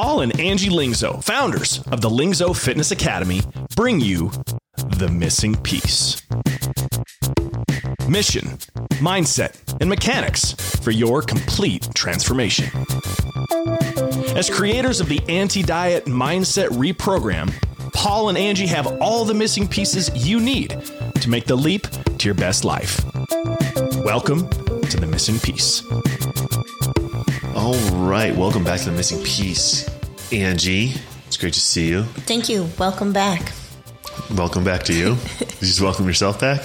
Paul and Angie Lingzo, founders of the Lingzo Fitness Academy, bring you The Missing Piece. Mission, mindset, and mechanics for your complete transformation. As creators of the anti diet mindset reprogram, Paul and Angie have all the missing pieces you need to make the leap to your best life. Welcome to The Missing Piece. All right, welcome back to the missing piece, Angie. It's great to see you. Thank you. Welcome back Welcome back to you. you just welcome yourself back.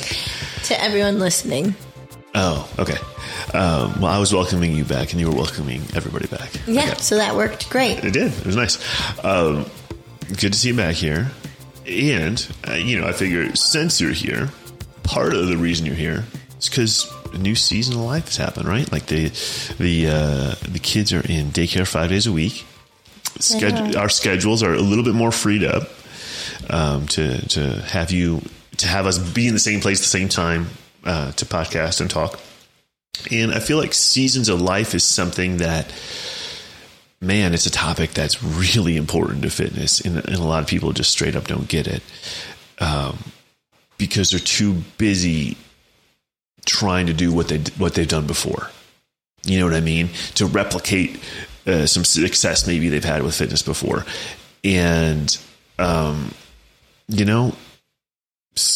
to everyone listening. Oh, okay. Um, well, I was welcoming you back, and you were welcoming everybody back. Yeah, Okay. so that worked great. It did. It was nice. Um, good to see you back here. And uh, you know, I figure since you're here, part of the reason you're here is because new season of life has happened, right? Like the the uh, the kids are in daycare five days a week. Sched- our schedules are a little bit more freed up um, to to have you to have us be in the same place at the same time uh, to podcast and talk. And I feel like seasons of life is something that man, it's a topic that's really important to fitness, and, and a lot of people just straight up don't get it um, because they're too busy trying to do what they what they've done before. You know what I mean? To replicate uh, some success maybe they've had with fitness before, and um, you know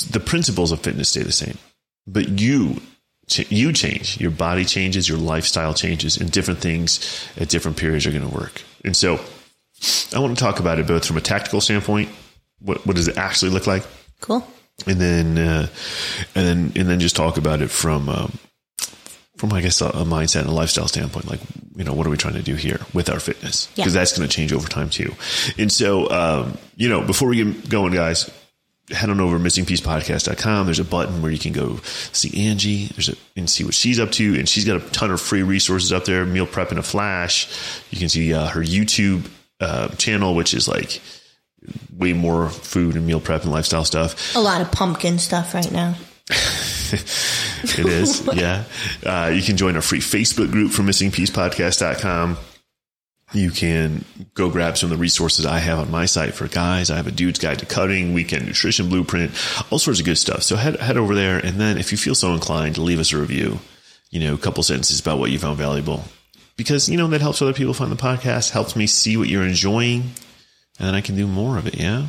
the principles of fitness stay the same, but you you change, your body changes, your lifestyle changes, and different things at different periods are going to work. And so, I want to talk about it both from a tactical standpoint. What what does it actually look like? Cool. And then uh, and then and then just talk about it from um, from I guess a, a mindset and a lifestyle standpoint. Like you know, what are we trying to do here with our fitness? Yeah. Because that's going to change over time too. And so um, you know, before we get going, guys. Head on over to missingpiecepodcast.com. There's a button where you can go see Angie. There's a and see what she's up to, and she's got a ton of free resources up there. Meal prep in a flash. You can see uh, her YouTube uh, channel, which is like way more food and meal prep and lifestyle stuff. A lot of pumpkin stuff right now. It is, yeah. Uh, you can join our free Facebook group from missingpiecepodcast.com. You can go grab some of the resources I have on my site for guys. I have a dude's guide to cutting, weekend nutrition blueprint, all sorts of good stuff. So head head over there, and then if you feel so inclined to leave us a review, you know, a couple sentences about what you found valuable, because you know that helps other people find the podcast, helps me see what you're enjoying, and then I can do more of it. Yeah.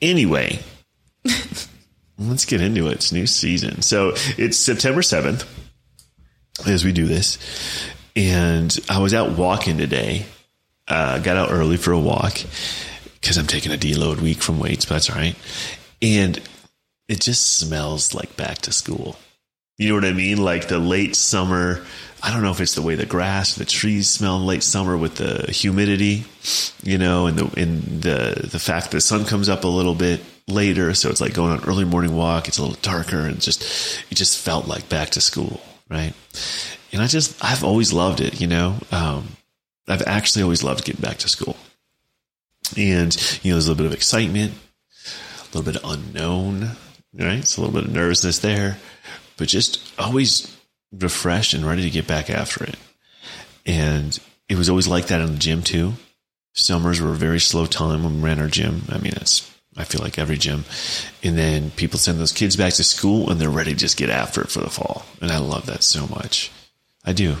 Anyway, let's get into it. It's new season. So it's September 7th as we do this. And I was out walking today. Uh, got out early for a walk because I'm taking a deload week from weights, but that's all right. And it just smells like back to school. You know what I mean? Like the late summer. I don't know if it's the way the grass, the trees smell in late summer with the humidity, you know, and the and the the fact that the sun comes up a little bit later, so it's like going on an early morning walk. It's a little darker, and just it just felt like back to school, right? And I just I've always loved it, you know. Um, I've actually always loved getting back to school, and you know, there's a little bit of excitement, a little bit of unknown, right? It's a little bit of nervousness there, but just always refreshed and ready to get back after it. And it was always like that in the gym too. Summers were a very slow time when we ran our gym. I mean, it's I feel like every gym. And then people send those kids back to school and they're ready to just get after it for the fall. And I love that so much. I do.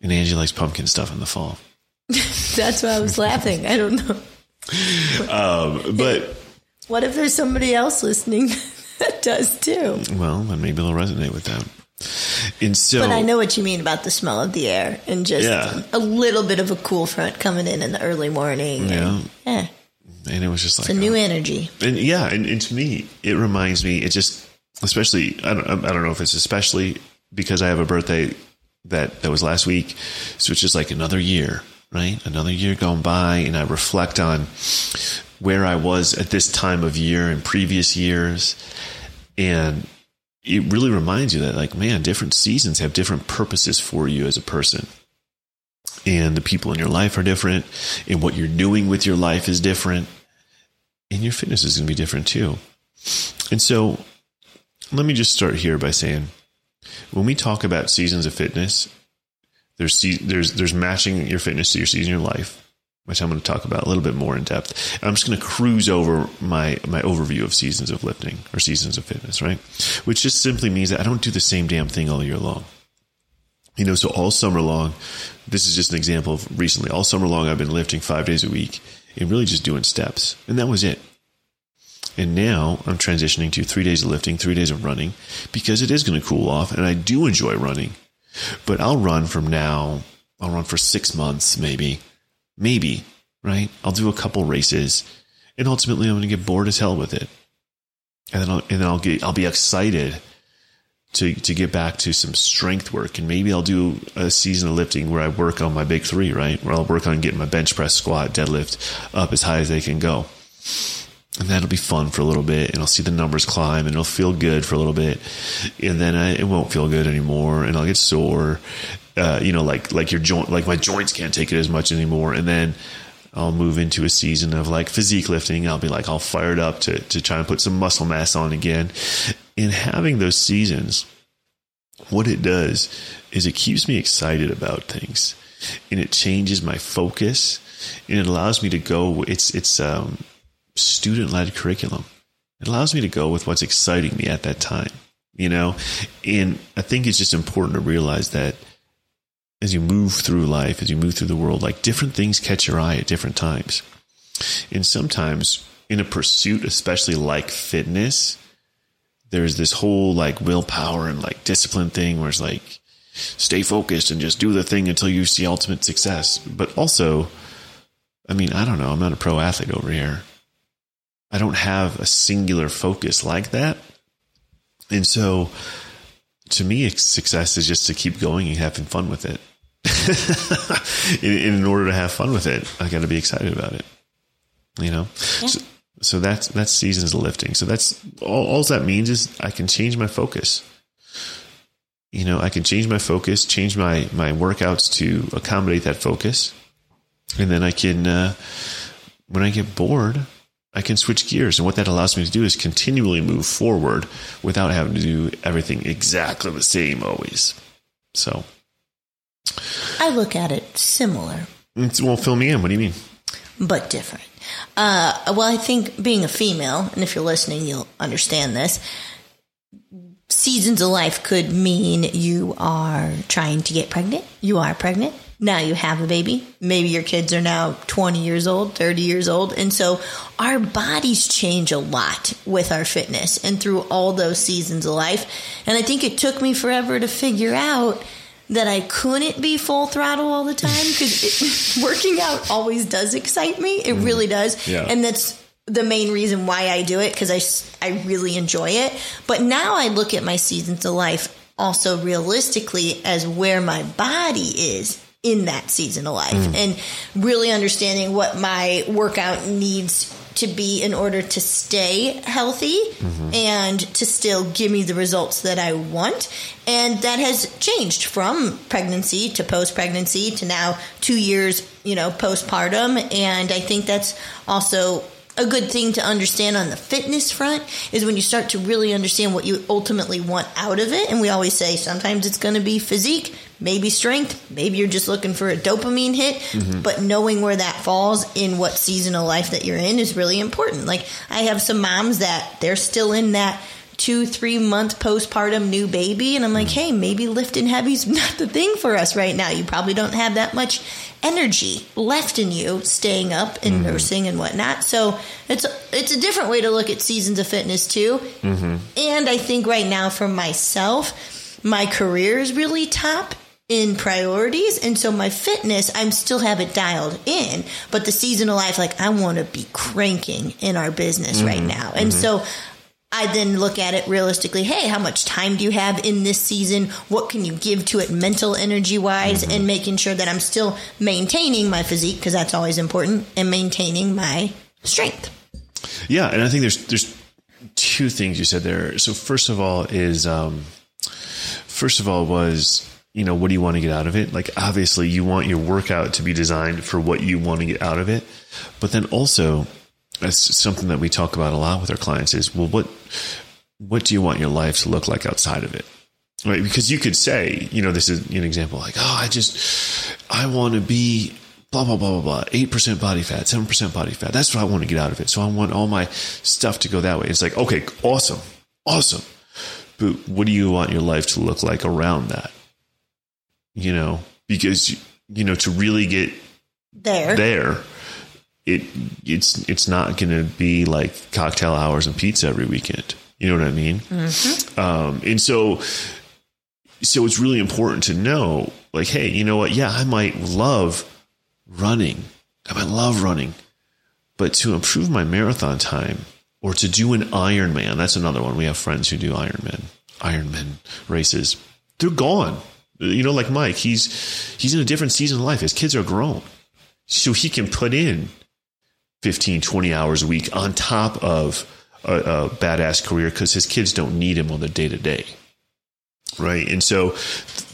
And Angie likes pumpkin stuff in the fall. That's why I was laughing. I don't know. Um, but What if there's somebody else listening that does too? well, then maybe they'll resonate with them. And so But I know what you mean about the smell of the air and just Yeah. a little bit of a cool front coming in in the early morning. Yeah. And, eh, and it was just like it's a new oh. energy. and yeah, and, and to me, it reminds me. It just, especially, I don't, I don't know if it's especially because I have a birthday that that was last week, so it's just like another year, right? Another year gone by, and I reflect on where I was at this time of year in previous years, and it really reminds you that, like, man, different seasons have different purposes for you as a person. And the people in your life are different, and what you're doing with your life is different, and your fitness is going to be different too. And so, let me just start here by saying, when we talk about seasons of fitness, there's there's there's matching your fitness to your season of your life, which I'm going to talk about a little bit more in depth. I'm just going to cruise over my my overview of seasons of lifting or seasons of fitness, right? Which just simply means that I don't do the same damn thing all year long. You know, so all summer long, this is just an example of recently. All summer long, I've been lifting five days a week and really just doing steps, and that was it. And now I'm transitioning to three days of lifting, three days of running, because it is going to cool off, and I do enjoy running. But I'll run from now. I'll run for six months, maybe, maybe. Right? I'll do a couple races, and ultimately I'm going to get bored as hell with it, and then I'll, and then I'll get I'll be excited to to get back to some strength work and maybe I'll do a season of lifting where I work on my big 3, right? Where I'll work on getting my bench press, squat, deadlift up as high as they can go. And that'll be fun for a little bit and I'll see the numbers climb and it'll feel good for a little bit. And then I, it won't feel good anymore and I'll get sore. Uh, you know, like like your joint like my joints can't take it as much anymore and then I'll move into a season of like physique lifting. I'll be like all fired up to, to try and put some muscle mass on again. In having those seasons, what it does is it keeps me excited about things and it changes my focus and it allows me to go. It's, it's, um, student led curriculum. It allows me to go with what's exciting me at that time, you know? And I think it's just important to realize that as you move through life, as you move through the world, like different things catch your eye at different times. And sometimes in a pursuit, especially like fitness, there's this whole like willpower and like discipline thing where it's like stay focused and just do the thing until you see ultimate success. But also, I mean, I don't know, I'm not a pro athlete over here. I don't have a singular focus like that. And so to me, success is just to keep going and having fun with it. in, in, order to have fun with it, I got to be excited about it. You know, yeah. so, so, that's that's seasons of lifting. So that's all. All that means is I can change my focus. You know, I can change my focus, change my my workouts to accommodate that focus, and then I can, uh, when I get bored, I can switch gears. And what that allows me to do is continually move forward without having to do everything exactly the same always. So I look at it similar. It's, well, fill me in. What do you mean? But different. Uh, well, I think being a female, and if you're listening, you'll understand this. Seasons of life could mean you are trying to get pregnant. You are pregnant. Now you have a baby. Maybe your kids are now 20 years old, 30 years old. And so our bodies change a lot with our fitness and through all those seasons of life. And I think it took me forever to figure out that I couldn't be full throttle all the time because working out always does excite me. It mm. really does. Yeah. And that's the main reason why I do it because I, I really enjoy it. But now I look at my seasons of life also realistically as where my body is in that season of life mm. and really understanding what my workout needs to be in order to stay healthy mm-hmm. and to still give me the results that I want. And that has changed from pregnancy to post pregnancy to now two years, you know, postpartum. And I think that's also a good thing to understand on the fitness front is when you start to really understand what you ultimately want out of it. And we always say sometimes it's going to be physique, maybe strength, maybe you're just looking for a dopamine hit, mm-hmm. but knowing where that falls in what season of life that you're in is really important. Like I have some moms that they're still in that two, three month postpartum new baby. And I'm like, mm. hey, maybe lifting heavy's not the thing for us right now. You probably don't have that much energy left in you staying up and mm-hmm. nursing and whatnot. So it's it's a different way to look at seasons of fitness too. Mm-hmm. And I think right now for myself, my career is really top in priorities and so my fitness i'm still have it dialed in but the season of life like i want to be cranking in our business mm-hmm. right now and mm-hmm. so I then look at it realistically. Hey, how much time do you have in this season? What can you give to it mental energy wise mm-hmm. and making sure that I'm still maintaining my physique because that's always important and maintaining my strength. Yeah. And I think there's, there's two things you said there. So first of all is, um, first of all was, you know, what do you want to get out of it? Like obviously you want your workout to be designed for what you want to get out of it. But then also that's something that we talk about a lot with our clients is well what what do you want your life to look like outside of it right because you could say you know this is an example like oh i just i want to be blah, blah, blah, blah, blah, 8% body fat, 7% body fat. That's what I want to get out of it. So I want all my stuff to go that way. It's like, okay, awesome, awesome. But what do you want your life to look like around that? You know, because, you know, to really get There. there, it it's it's not going to be like cocktail hours and pizza every weekend. You know what I mean? Um, and so, so it's really important to know, like, hey, you know what? Yeah, I might love running. I might love running, but to improve my marathon time or to do an Ironman, that's another one. We have friends who do Ironman, Ironman races. They're gone. You know, like Mike, he's he's in a different season of life. His kids are grown so he can put in 15 20 hours a week on top of a, a badass career because his kids don't need him on the day to day right? And so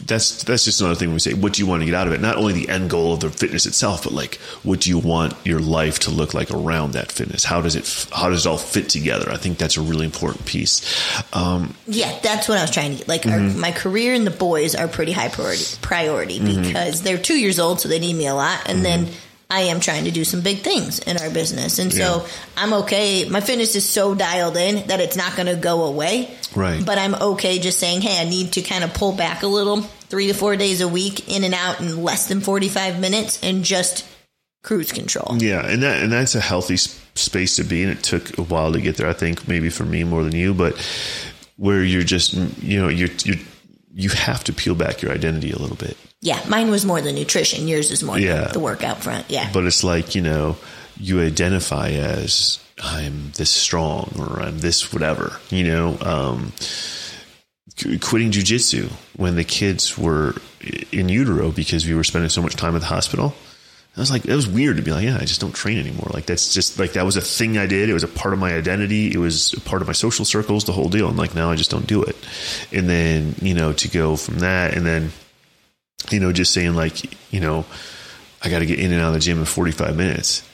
that's that's just another thing we say what do you want to get out of it? Not only the end goal of the fitness itself but like what do you want your life to look like around that fitness? How does it how does it all fit together? I think that's a really important piece. Um, Yeah, that's what I was trying to get. Like, our, mm-hmm. my career and the boys are pretty high priority, priority mm-hmm. because they're two years old, so they need me a lot. And then mm-hmm. I am trying to do some big things in our business. And so Yeah. I'm okay. My fitness is so dialed in that it's not going to go away. Right. But I'm okay just saying, hey, I need to kind of pull back a little, three to four days a week, in and out in less than 45 minutes, and just cruise control. Yeah, and that and that's a healthy s- space to be, and it took a while to get there. I think maybe for me more than you, but where you're just you know you're you you have to peel back your identity a little bit. Yeah, mine was more the nutrition. Yours is more Yeah. the, the workout front. Yeah. But it's like you know you identify as I'm this strong or I'm this whatever. You know, um, qu- quitting jujitsu when the kids were in utero because we were spending so much time at the hospital. I was like, it was weird to be like, yeah, I just don't train anymore. Like that's just like that was a thing I did. It was a part of my identity. It was a part of my social circles, the whole deal. And like now I just don't do it. And then you know to go from that, and then you know just saying like you know I got to get in and out of the gym in forty five minutes.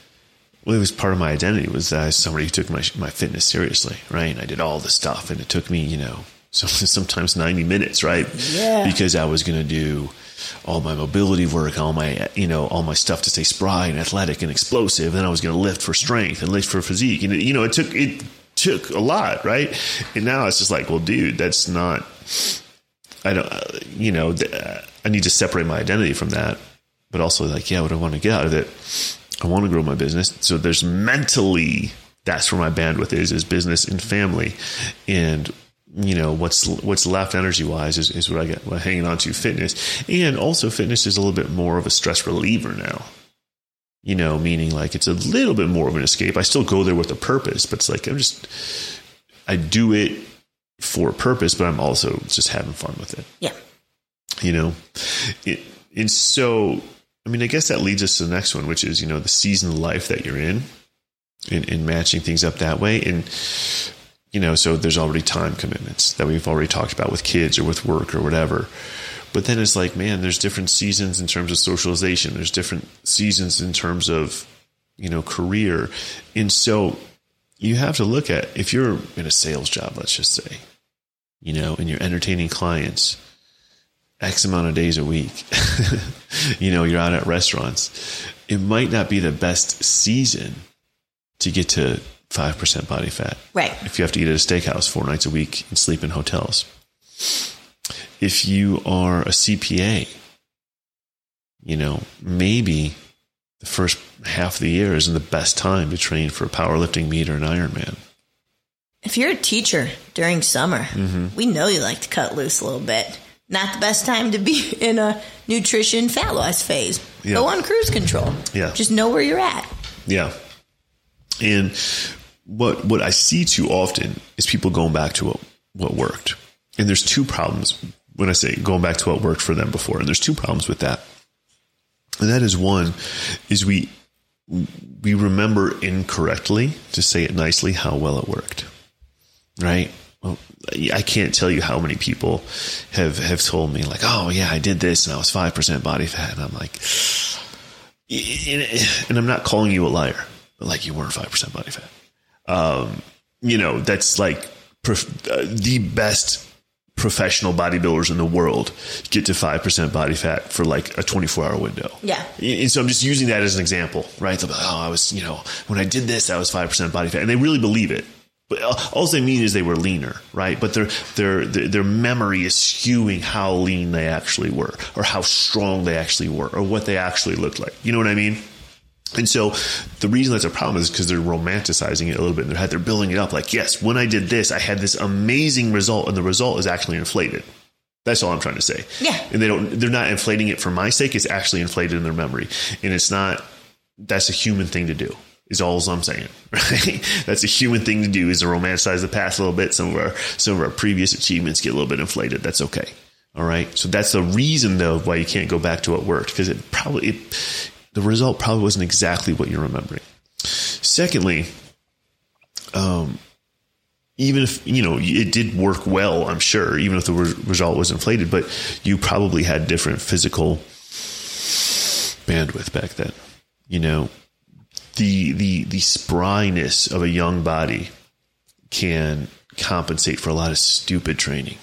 Well, it was part of my identity was that I was somebody who took my my fitness seriously, right? And I did all the stuff, and it took me you know so sometimes ninety minutes, right? Yeah. Because I was going to do all my mobility work, all my you know all my stuff to stay spry and athletic and explosive. Then I was going to lift for strength and lift for physique, and you know it took it took a lot, right? And now it's just like, well, dude, that's not. I don't, uh, you know, uh, I need to separate my identity from that, but also like, yeah, what I want to get out of it? I want to grow my business. So there's mentally, that's where my bandwidth is, is business and family. And, you know, what's, what's left energy wise is, is what I get what I'm hanging on to fitness. And also fitness is a little bit more of a stress reliever now. You know, meaning like it's a little bit more of an escape. I still go there with a purpose, but it's like I'm just, I do it for a purpose, but I'm also just having fun with it yeah. you know it, and so i mean i guess that leads us to the next one which is you know the season of life that you're in and, and matching things up that way and you know so there's already time commitments that we've already talked about with kids or with work or whatever but then it's like man there's different seasons in terms of socialization there's different seasons in terms of you know career and so you have to look at if you're in a sales job let's just say you know and you're entertaining clients X amount of days a week. you know, you're out at restaurants. It might not be the best season to get to 5% body fat. Right. If you have to eat at a steakhouse four nights a week and sleep in hotels. If you are a CPA, you know, maybe the first half of the year isn't the best time to train for a powerlifting meet or an Ironman. If you're a teacher during summer, Mm-hmm. we know you like to cut loose a little bit. Not the best time to be in a nutrition fat loss phase. Yeah. Go on cruise control. Yeah. Just know where you're at. Yeah. And what what I see too often is people going back to what, what worked. And there's two problems when I say going back to what worked for them before. And there's two problems with that. And that is one is we we remember incorrectly to say it nicely how well it worked. Right? Well, I can't tell you how many people have have told me like, "Oh yeah, I did this and I was 5% body fat." And I'm like, and I'm not calling you a liar, but like you weren't five percent body fat. Um, you know, that's like perf- uh, the best professional bodybuilders in the world get to 5% body fat for like a 24 hour window. Yeah. And so I'm just using that as an example, right? Oh, I was, you know, when I did this, I was 5% body fat. And they really believe it. But all they mean is they were leaner, right? But their, their, their memory is skewing how lean they actually were or how strong they actually were or what they actually looked like. You know what I mean? And so the reason that's a problem is because they're romanticizing it a little bit in their head. They're building it up like, yes, when I did this, I had this amazing result, and the result is actually inflated. That's all I'm trying to say. Yeah. And they don't they're not inflating it for my sake, it's actually inflated in their memory. And it's not that's a human thing to do. Is all I'm saying, right? That's a human thing to do is to romanticize the past a little bit. Some of our some of our previous achievements get a little bit inflated. That's okay. All right. So that's the reason though why you can't go back to what worked because it probably it, the result probably wasn't exactly what you're remembering. Secondly, um, even if you know it did work well, I'm sure, even if the re- result was inflated, but you probably had different physical bandwidth back then. You know, the the the spryness of a young body can compensate for a lot of stupid training.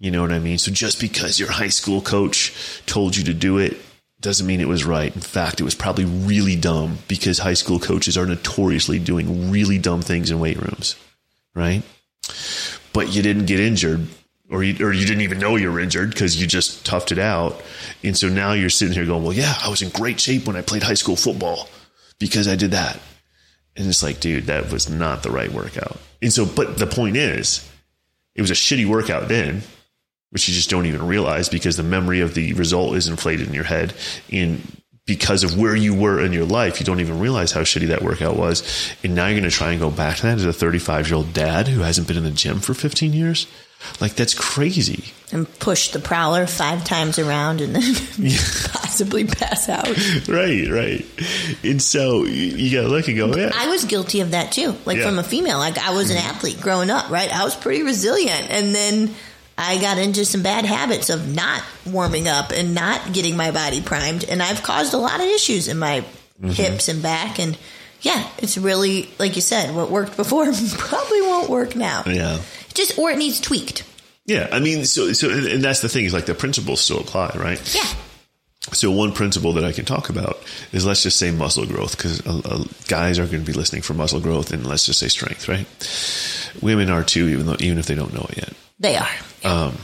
You know what I mean? So just because your high school coach told you to do it doesn't mean it was right. In fact, it was probably really dumb because high school coaches are notoriously doing really dumb things in weight rooms, right? But you didn't get injured or you, or you didn't even know you were injured because you just toughed it out. And so now you're sitting here going, well, yeah, I was in great shape when I played high school football because I did that. And it's like, dude, that was not the right workout. And so, but the point is, it was a shitty workout then which you just don't even realize because the memory of the result is inflated in your head. And because of where you were in your life, you don't even realize how shitty that workout was. And now you're going to try and go back to that as a 35 year old dad who hasn't been in the gym for 15 years. Like that's crazy. And push the prowler five times around and then possibly pass out. Right, right. And so you got to look and go, yeah. I was guilty of that too. Like Yeah. from a female, like I was an mm-hmm. athlete growing up, right? I was pretty resilient. And then I got into some bad habits of not warming up and not getting my body primed. And I've caused a lot of issues in my hips and back. And yeah, it's really, like you said, what worked before probably won't work now. Yeah. Just, or it needs tweaked. Yeah. I mean, so, so, and and that's the thing is like the principles still apply, right? Yeah. So one principle that I can talk about is let's just say muscle growth because uh, uh, guys are going to be listening for muscle growth and let's just say strength, right? Women are too, even though even if they don't know it yet. They are. Um,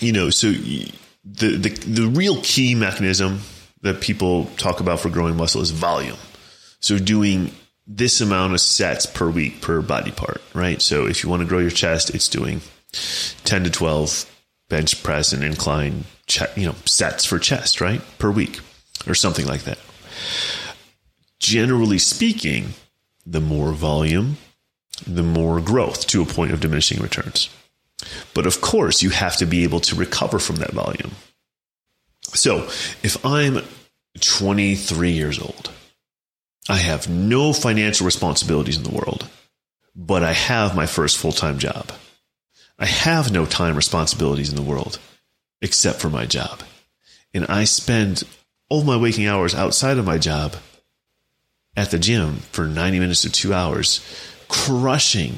You know, so the the the real key mechanism that people talk about for growing muscle is volume. So doing this amount of sets per week per body part, right? So if you want to grow your chest, it's doing 10 to 12 bench press and incline, che- you know, sets for chest, right? Per week or something like that. Generally speaking, the more volume, the more growth to a point of diminishing returns. But of course, you have to be able to recover from that volume. So if I'm 23 years old, I have no financial responsibilities in the world, but I have my first full time job. I have no time responsibilities in the world except for my job. And I spend all my waking hours outside of my job at the gym for 90 minutes to two hours, crushing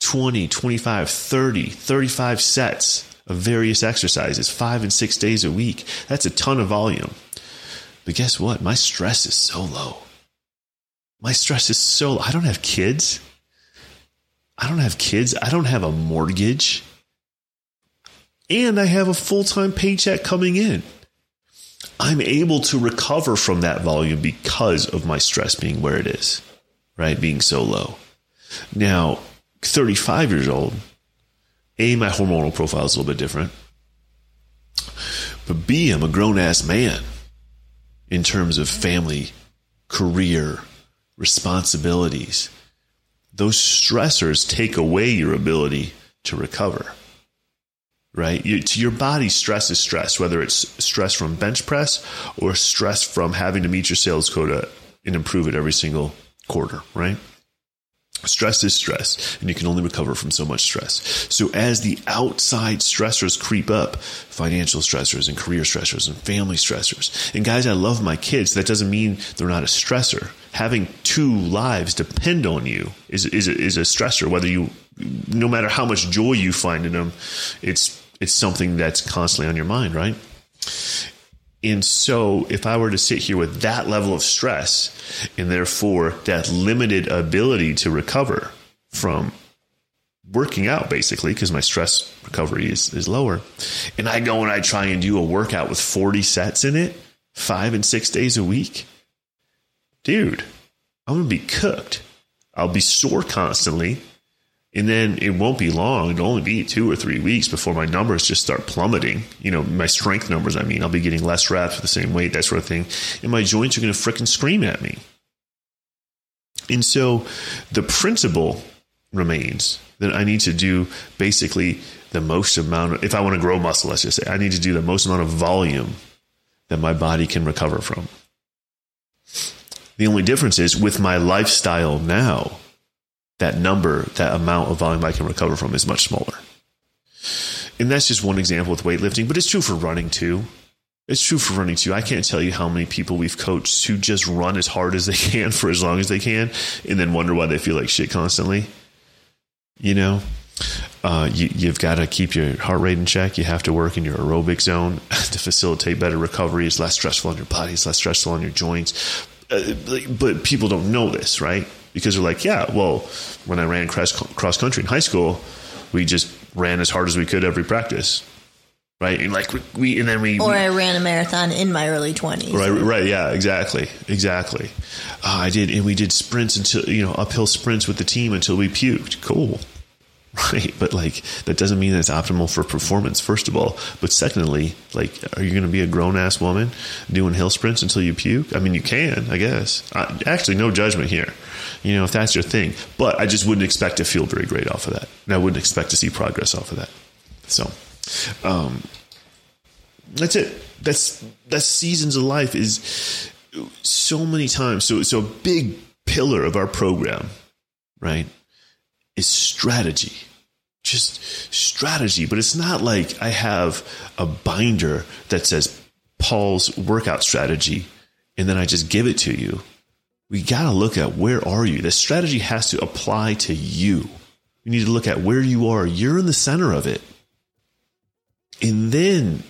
20, 25, 30, 35 sets of various exercises, five and six days a week. That's a ton of volume. But guess what? My stress is so low. My stress is so I don't have kids. I don't have kids. I don't have a mortgage. And I have a full time paycheck coming in. I'm able to recover from that volume because of my stress being where it is, right? Being so low. Now, 35 years old, A, my hormonal profile is a little bit different. But B, I'm a grown ass man in terms of family, career, responsibilities. Those stressors take away your ability to recover. Right? You, your body, stress is stress, whether it's stress from bench press or stress from having to meet your sales quota and improve it every single quarter, right? Stress is stress, and you can only recover from so much stress. So, as the outside stressors creep up, financial stressors and career stressors and family stressors, and guys, I love my kids. That doesn't mean they're not a stressor. Having two lives depend on you is, is, is a stressor, whether you, no matter how much joy you find in them, it's, it's something that's constantly on your mind, right? And so, if I were to sit here with that level of stress and therefore that limited ability to recover from working out, basically, because my stress recovery is, is lower, and I go and I try and do a workout with 40 sets in it, five and six days a week, dude, I'm going to be cooked. I'll be sore constantly. And then it won't be long. It'll only be two or three weeks before my numbers just start plummeting. You know, my strength numbers, I mean, I'll be getting less reps with the same weight, that sort of thing. And my joints are going to fricking scream at me. And so the principle remains that I need to do basically the most amount of, if I want to grow muscle, let's just say, I need to do the most amount of volume that my body can recover from. The only difference is with my lifestyle now, that number, that amount of volume I can recover from is much smaller. And that's just one example with weightlifting, but it's true for running too. It's true for running too. I can't tell you how many people we've coached who just run as hard as they can for as long as they can and then wonder why they feel like shit constantly. You know, uh, you, have got to keep your heart rate in check. You have to work in your aerobic zone to facilitate better recovery. It's less stressful on your body. It's less stressful on your joints. Uh, but people don't know this, right? Because they're like, yeah, well, when I ran cross cross country in high school, we just ran as hard as we could every practice, right? And like we, and then we, or I ran a marathon in my early twenties. Right, right, yeah, exactly, exactly. Uh, I did, and we did sprints until you know uphill sprints with the team until we puked. Cool, right? But like that doesn't mean that it's optimal for performance. First of all, but secondly, like, are you going to be a grown ass woman doing hill sprints until you puke? I mean, you can, I guess. Uh, actually, no judgment here you know, if that's your thing. But I just wouldn't expect to feel very great off of that. And I wouldn't expect to see progress off of that. So, um, that's it. That's, that's seasons of life is so many times. So, so a big pillar of our program, right, is strategy. Just strategy. But it's not like I have a binder that says Paul's workout strategy and then I just give it to you we got to look at where are you? The strategy has to apply to you. We need to look at where you are. You're in the center of it. And then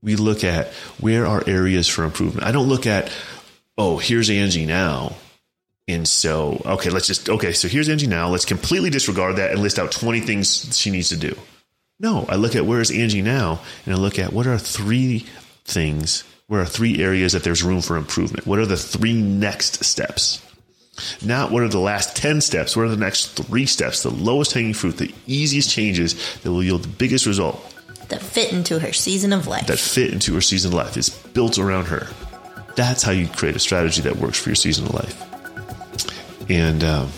we look at where are areas for improvement. I don't look at, oh, here's Angie now. And so, okay, let's just, okay, so here's Angie now. Let's completely disregard that and list out 20 things she needs to do. No, I look at where is Angie now and I look at what are three things what are three areas that there's room for improvement? What are the three next steps? Not what are the last 10 steps? What are the next three steps? The lowest hanging fruit, the easiest changes that will yield the biggest result. That fit into her season of life. That fit into her season of life. is built around her. That's how you create a strategy that works for your season of life. And um,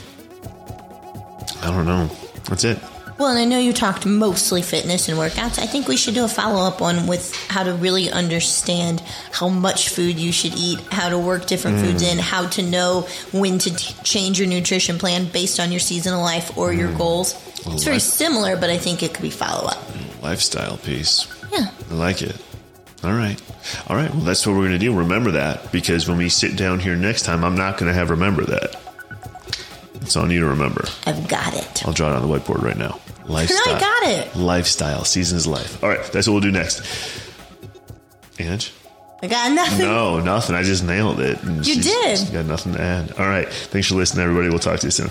I don't know. That's it. Well, and I know you talked mostly fitness and workouts. I think we should do a follow up one with how to really understand how much food you should eat, how to work different mm. foods in, how to know when to t- change your nutrition plan based on your seasonal life or mm. your goals. Well, it's very life- similar, but I think it could be follow up. Lifestyle piece. Yeah. I like it. All right. All right. Well, that's what we're going to do. Remember that because when we sit down here next time, I'm not going to have remember that. It's on you to remember. I've got it. I'll draw it on the whiteboard right now. Lifestyle. I got it. Lifestyle. Seasons life. All right. That's what we'll do next. Ange? I got nothing. No, nothing. I just nailed it. you did. Got nothing to add. All right. Thanks for listening, everybody. We'll talk to you soon.